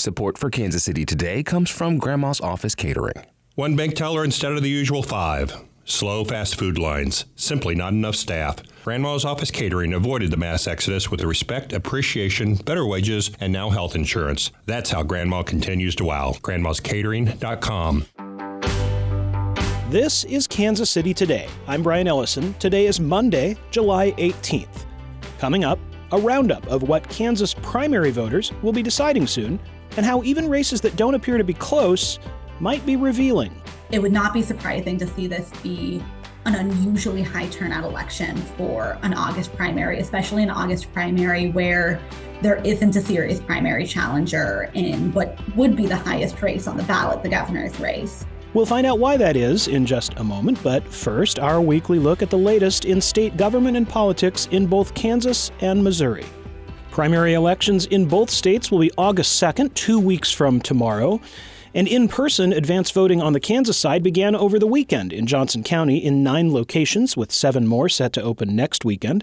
Support for Kansas City Today comes from Grandma's Office Catering. One bank teller instead of the usual five. Slow fast food lines. Simply not enough staff. Grandma's Office Catering avoided the mass exodus with respect, appreciation, better wages, and now health insurance. That's how Grandma continues to wow. Grandma'sCatering.com. This is Kansas City Today. I'm Brian Ellison. Today is Monday, July 18th. Coming up, a roundup of what Kansas primary voters will be deciding soon and how even races that don't appear to be close might be revealing. It would not be surprising to see this be an unusually high turnout election for an August primary, especially an August primary where there isn't a serious primary challenger in what would be the highest race on the ballot, the governor's race. We'll find out why that is in just a moment, but first, our weekly look at the latest in state government and politics in both Kansas and Missouri. Primary elections in both states will be August 2nd, two weeks from tomorrow. And in person advance voting on the Kansas side began over the weekend in Johnson County in nine locations, with seven more set to open next weekend.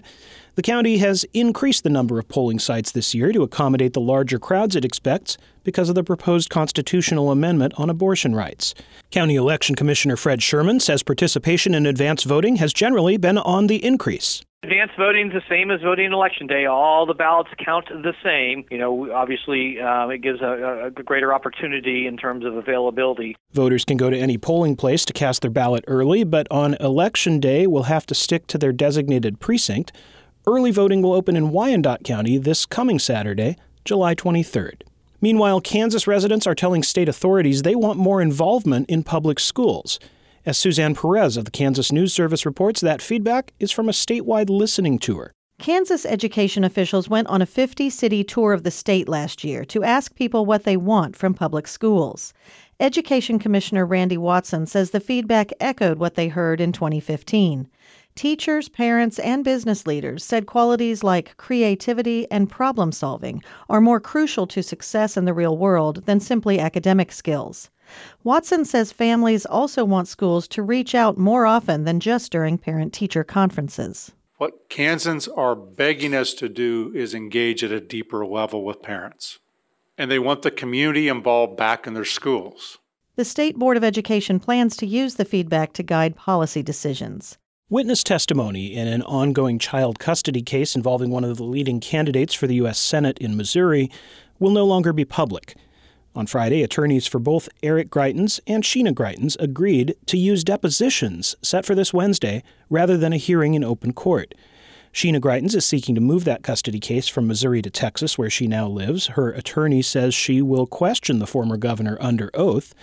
The county has increased the number of polling sites this year to accommodate the larger crowds it expects because of the proposed constitutional amendment on abortion rights. County Election Commissioner Fred Sherman says participation in advance voting has generally been on the increase. Advance voting is the same as voting election day. All the ballots count the same. You know, obviously, uh, it gives a, a, greater opportunity in terms of availability. Voters can go to any polling place to cast their ballot early, but on election day will have to stick to their designated precinct. Early voting will open in Wyandotte County this coming Saturday, July 23rd. Meanwhile, Kansas residents are telling state authorities they want more involvement in public schools. As Suzanne Perez of the Kansas News Service reports, that feedback is from a statewide listening tour. Kansas education officials went on a 50 city tour of the state last year to ask people what they want from public schools. Education Commissioner Randy Watson says the feedback echoed what they heard in 2015. Teachers, parents, and business leaders said qualities like creativity and problem solving are more crucial to success in the real world than simply academic skills. Watson says families also want schools to reach out more often than just during parent teacher conferences. What Kansans are begging us to do is engage at a deeper level with parents. And they want the community involved back in their schools. The State Board of Education plans to use the feedback to guide policy decisions. Witness testimony in an ongoing child custody case involving one of the leading candidates for the U.S. Senate in Missouri will no longer be public. On Friday, attorneys for both Eric Greitens and Sheena Greitens agreed to use depositions set for this Wednesday rather than a hearing in open court. Sheena Greitens is seeking to move that custody case from Missouri to Texas, where she now lives. Her attorney says she will question the former governor under oath.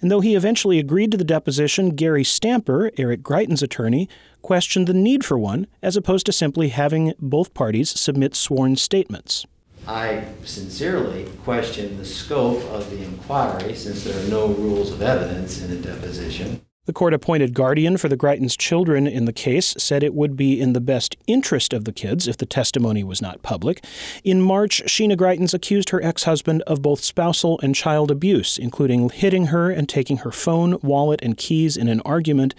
And though he eventually agreed to the deposition, Gary Stamper, Eric Greitens' attorney, questioned the need for one, as opposed to simply having both parties submit sworn statements. I sincerely question the scope of the inquiry since there are no rules of evidence in a deposition. The court appointed guardian for the Greitens children in the case said it would be in the best interest of the kids if the testimony was not public. In March, Sheena Greitens accused her ex husband of both spousal and child abuse, including hitting her and taking her phone, wallet, and keys in an argument.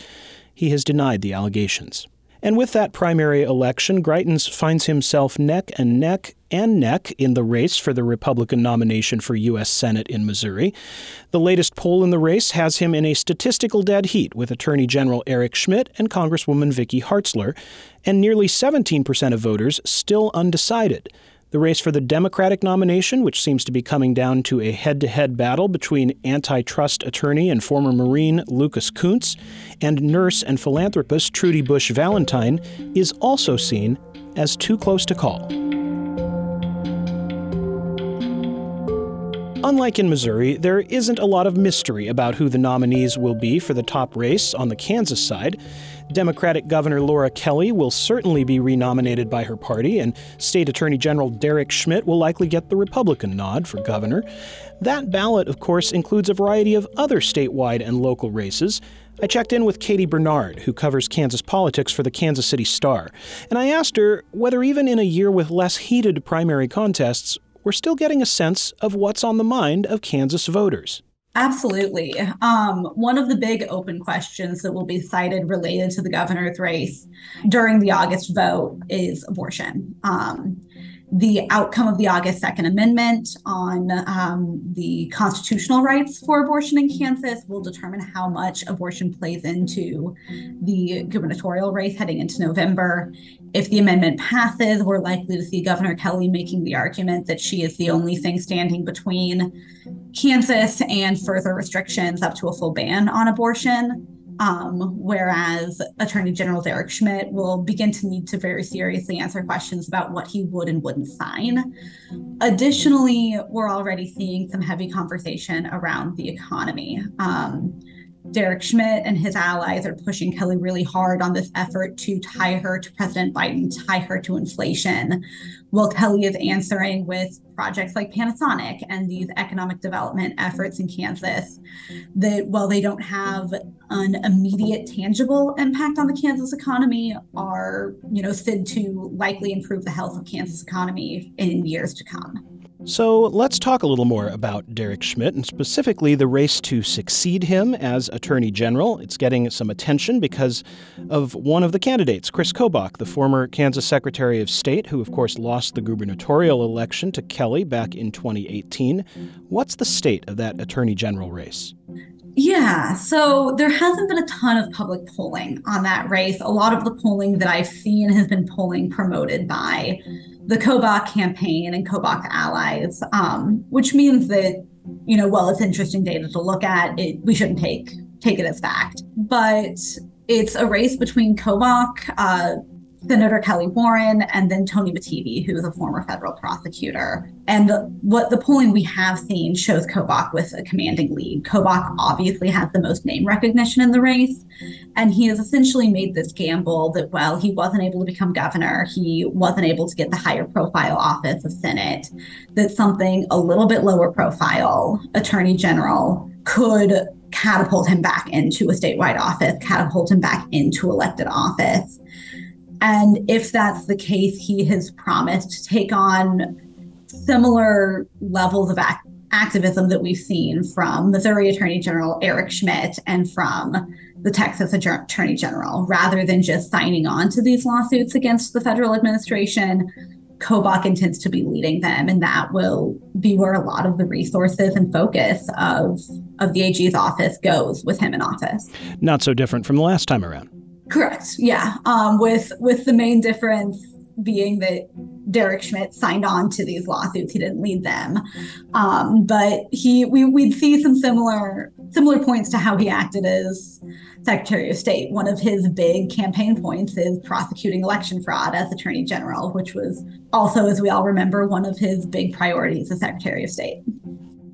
He has denied the allegations. And with that primary election, Greitens finds himself neck and neck and neck in the race for the Republican nomination for U.S. Senate in Missouri. The latest poll in the race has him in a statistical dead heat with Attorney General Eric Schmitt and Congresswoman Vicky Hartzler, and nearly 17% of voters still undecided. The race for the Democratic nomination, which seems to be coming down to a head to head battle between antitrust attorney and former Marine Lucas Kunce and nurse and philanthropist Trudy Busch Valentine, is also seen as too close to call. Unlike in Missouri, there isn't a lot of mystery about who the nominees will be for the top race on the Kansas side. Democratic Governor Laura Kelly will certainly be renominated by her party, and State Attorney General Derek Schmidt will likely get the Republican nod for governor. That ballot, of course, includes a variety of other statewide and local races. I checked in with Katie Bernard, who covers Kansas politics for the Kansas City Star, and I asked her whether, even in a year with less heated primary contests, we're still getting a sense of what's on the mind of Kansas voters. Absolutely. Um, one of the big open questions that will be cited related to the governor's race during the August vote is abortion. Um, the outcome of the August 2nd Amendment on um, the constitutional rights for abortion in Kansas will determine how much abortion plays into the gubernatorial race heading into November. If the amendment passes, we're likely to see Governor Kelly making the argument that she is the only thing standing between Kansas and further restrictions up to a full ban on abortion. Um, whereas Attorney General Derek Schmidt will begin to need to very seriously answer questions about what he would and wouldn't sign. Additionally, we're already seeing some heavy conversation around the economy. Um, Derek Schmidt and his allies are pushing Kelly really hard on this effort to tie her to President Biden, tie her to inflation. While Kelly is answering with projects like Panasonic and these economic development efforts in Kansas that, while they don't have an immediate tangible impact on the Kansas economy, are, you know, said to likely improve the health of Kansas economy in years to come. So let's talk a little more about Derek Schmidt and specifically the race to succeed him as Attorney General. It's getting some attention because of one of the candidates, Chris Kobach, the former Kansas Secretary of State, who, of course, lost the gubernatorial election to Kelly back in 2018. What's the state of that Attorney General race? Yeah, so there hasn't been a ton of public polling on that race. A lot of the polling that I've seen has been polling promoted by the Kobach campaign and Kobach allies, um, which means that you know, while it's interesting data to look at, it we shouldn't take take it as fact. But it's a race between Kobach, uh, Senator Kelly Warren and then Tony Mattivi, who is a former federal prosecutor. And the, what the polling we have seen shows Kobach with a commanding lead. Kobach obviously has the most name recognition in the race. And he has essentially made this gamble that while he wasn't able to become governor, he wasn't able to get the higher profile office of Senate, that something a little bit lower profile, attorney general, could catapult him back into a statewide office, catapult him back into elected office. And if that's the case, he has promised to take on similar levels of act- activism that we've seen from Missouri Attorney General Eric Schmitt and from the Texas Attorney General, rather than just signing on to these lawsuits against the federal administration. Kobach intends to be leading them, and that will be where a lot of the resources and focus of of the AG's office goes with him in office. Not so different from the last time around. Correct. Yeah. Um, with with the main difference being that Derek Schmidt signed on to these lawsuits. He didn't lead them, um, but he we we'd see some similar similar points to how he acted as Secretary of State. One of his big campaign points is prosecuting election fraud as Attorney General, which was also, as we all remember, one of his big priorities as Secretary of State.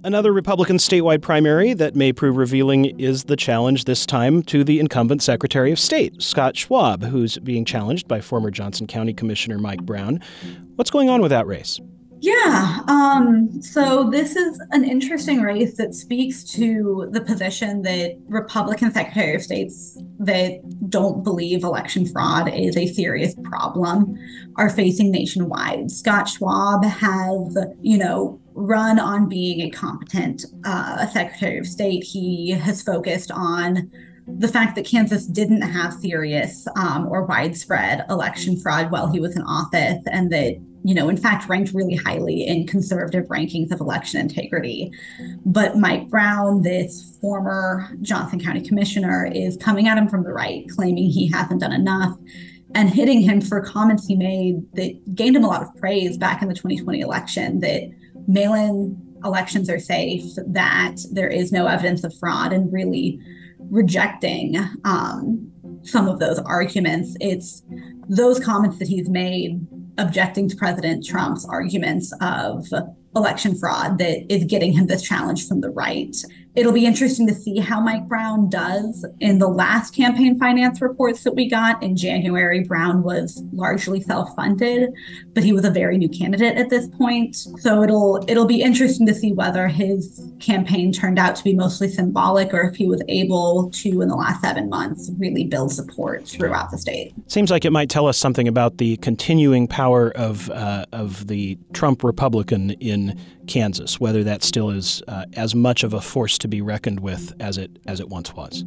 Another Republican statewide primary that may prove revealing is the challenge this time to the incumbent Secretary of State, Scott Schwab, who's being challenged by former Johnson County Commissioner Mike Brown. What's going on with that race? Yeah. Um, so this is an interesting race that speaks to the position that Republican Secretary of States that don't believe election fraud is a serious problem are facing nationwide. Scott Schwab has, you know, run on being a competent uh, Secretary of State. He has focused on the fact that Kansas didn't have serious um, or widespread election fraud while he was in office, and that, you know, in fact, ranked really highly in conservative rankings of election integrity. But Mike Brown, this former Johnson County commissioner, is coming at him from the right, claiming he hasn't done enough and hitting him for comments he made that gained him a lot of praise back in the 2020 election that mail in elections are safe, that there is no evidence of fraud, and really rejecting um, some of those arguments. It's those comments that he's made objecting to President Trump's arguments of election fraud that is getting him this challenge from the right it'll be interesting to see how Mike Brown does in the last campaign finance reports that we got in January. Brown was largely self-funded, but he was a very new candidate at this point. So it'll it'll be interesting to see whether his campaign turned out to be mostly symbolic or if he was able to in the last 7 months really build support throughout the state. Seems like it might tell us something about the continuing power of uh, of the Trump Republican in Kansas, whether that still is uh, as much of a force to be reckoned with as it as it once was.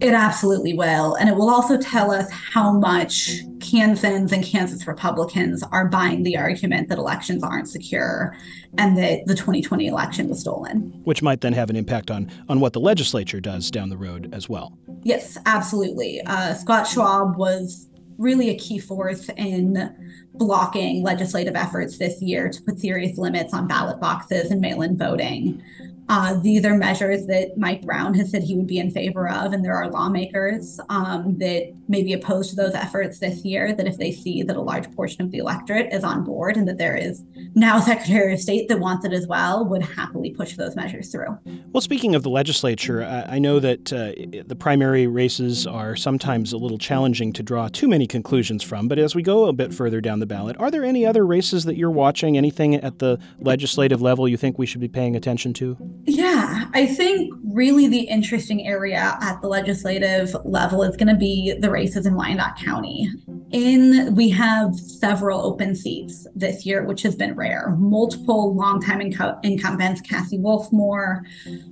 It absolutely will. And it will also tell us how much Kansans and Kansas Republicans are buying the argument that elections aren't secure and that the 2020 election was stolen. Which might then have an impact on, on what the legislature does down the road as well. Yes, absolutely. Uh, Scott Schwab was really a key force in blocking legislative efforts this year to put serious limits on ballot boxes and mail in voting. Uh, these are measures that Mike Brown has said he would be in favor of, and there are lawmakers um, that may be opposed to those efforts this year. That if they see that a large portion of the electorate is on board and that there is now a Secretary of State that wants it as well, would happily push those measures through. Well, speaking of the legislature, I know that uh, the primary races are sometimes a little challenging to draw too many conclusions from. But as we go a bit further down the ballot, are there any other races that you're watching? Anything at the legislative level you think we should be paying attention to? Yeah, I think really the interesting area at the legislative level is going to be the races in Wyandotte County. In we have several open seats this year, which has been rare. Multiple longtime inc- incumbents, Kathy Wolfe Moore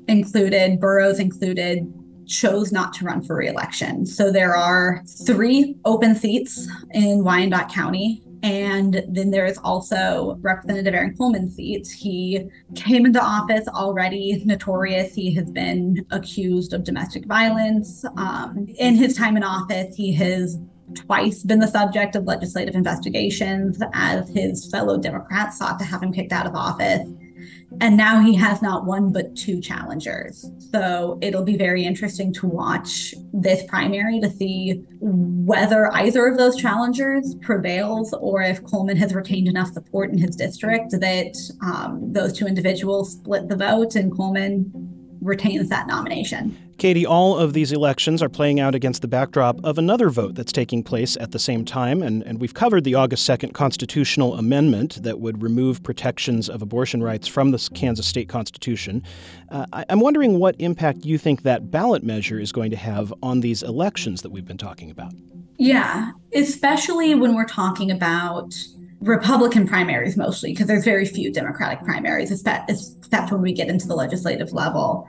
included, Burroughs included, chose not to run for reelection. So there are three open seats in Wyandotte County. And then there is also Representative Aaron Coleman's seat. He came into office already notorious. He has been accused of domestic violence. Um, in his time in office, he has twice been the subject of legislative investigations as his fellow Democrats sought to have him kicked out of office. And now he has not one but two challengers. So it'll be very interesting to watch this primary to see whether either of those challengers prevails or if Coleman has retained enough support in his district that um, those two individuals split the vote and Coleman retains that nomination. Katie, all of these elections are playing out against the backdrop of another vote that's taking place at the same time, and, and we've covered the August 2nd constitutional amendment that would remove protections of abortion rights from the Kansas state constitution. Uh, I, I'm wondering what impact you think that ballot measure is going to have on these elections that we've been talking about. Yeah, especially when we're talking about Republican primaries mostly, because there's very few Democratic primaries, except when we get into the legislative level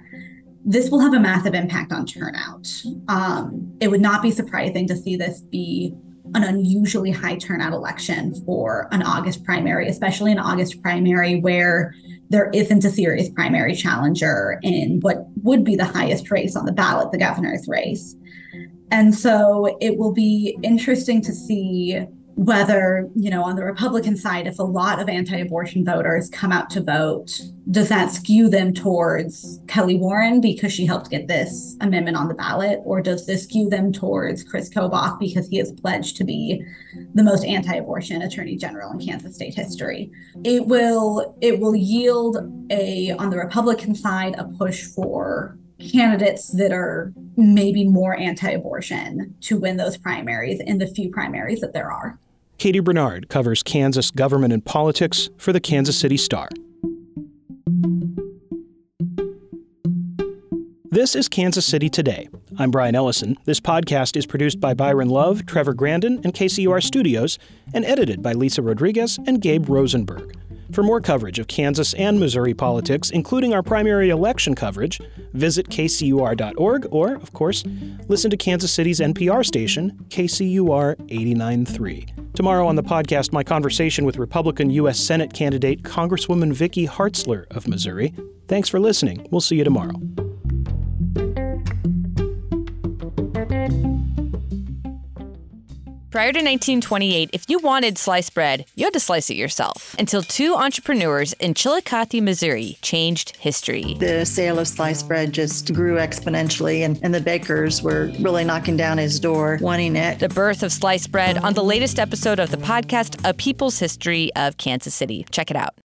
this will have a massive impact on turnout. Um, it would not be surprising to see this be an unusually high turnout election for an August primary, especially an August primary where there isn't a serious primary challenger in what would be the highest race on the ballot, the governor's race. And so it will be interesting to see whether, you know, on the Republican side, if a lot of anti abortion voters come out to vote, does that skew them towards Kelly Warren because she helped get this amendment on the ballot? Or does this skew them towards Chris Kobach because he has pledged to be the most anti abortion attorney general in Kansas state history? It will it will yield a on the Republican side a push for candidates that are maybe more anti-abortion to win those primaries in the few primaries that there are. Katie Bernard covers Kansas government and politics for the Kansas City Star. This is Kansas City Today. I'm Brian Ellison. This podcast is produced by Byron Love, Trevor Grandin, and KCUR Studios, and edited by Lisa Rodriguez and Gabe Rosenberg. For more coverage of Kansas and Missouri politics, including our primary election coverage, visit kcur.org or, of course, listen to Kansas City's NPR station, KCUR 89.3. Tomorrow on the podcast, my conversation with Republican U.S. Senate candidate Congresswoman Vicky Hartzler of Missouri. Thanks for listening. We'll see you tomorrow. Prior to 1928, if you wanted sliced bread, you had to slice it yourself. Until two entrepreneurs in Chillicothe, Missouri changed history. The sale of sliced bread just grew exponentially, and, and the bakers were really knocking down his door, wanting it. The birth of sliced bread on the latest episode of the podcast, A People's History of Kansas City. Check it out.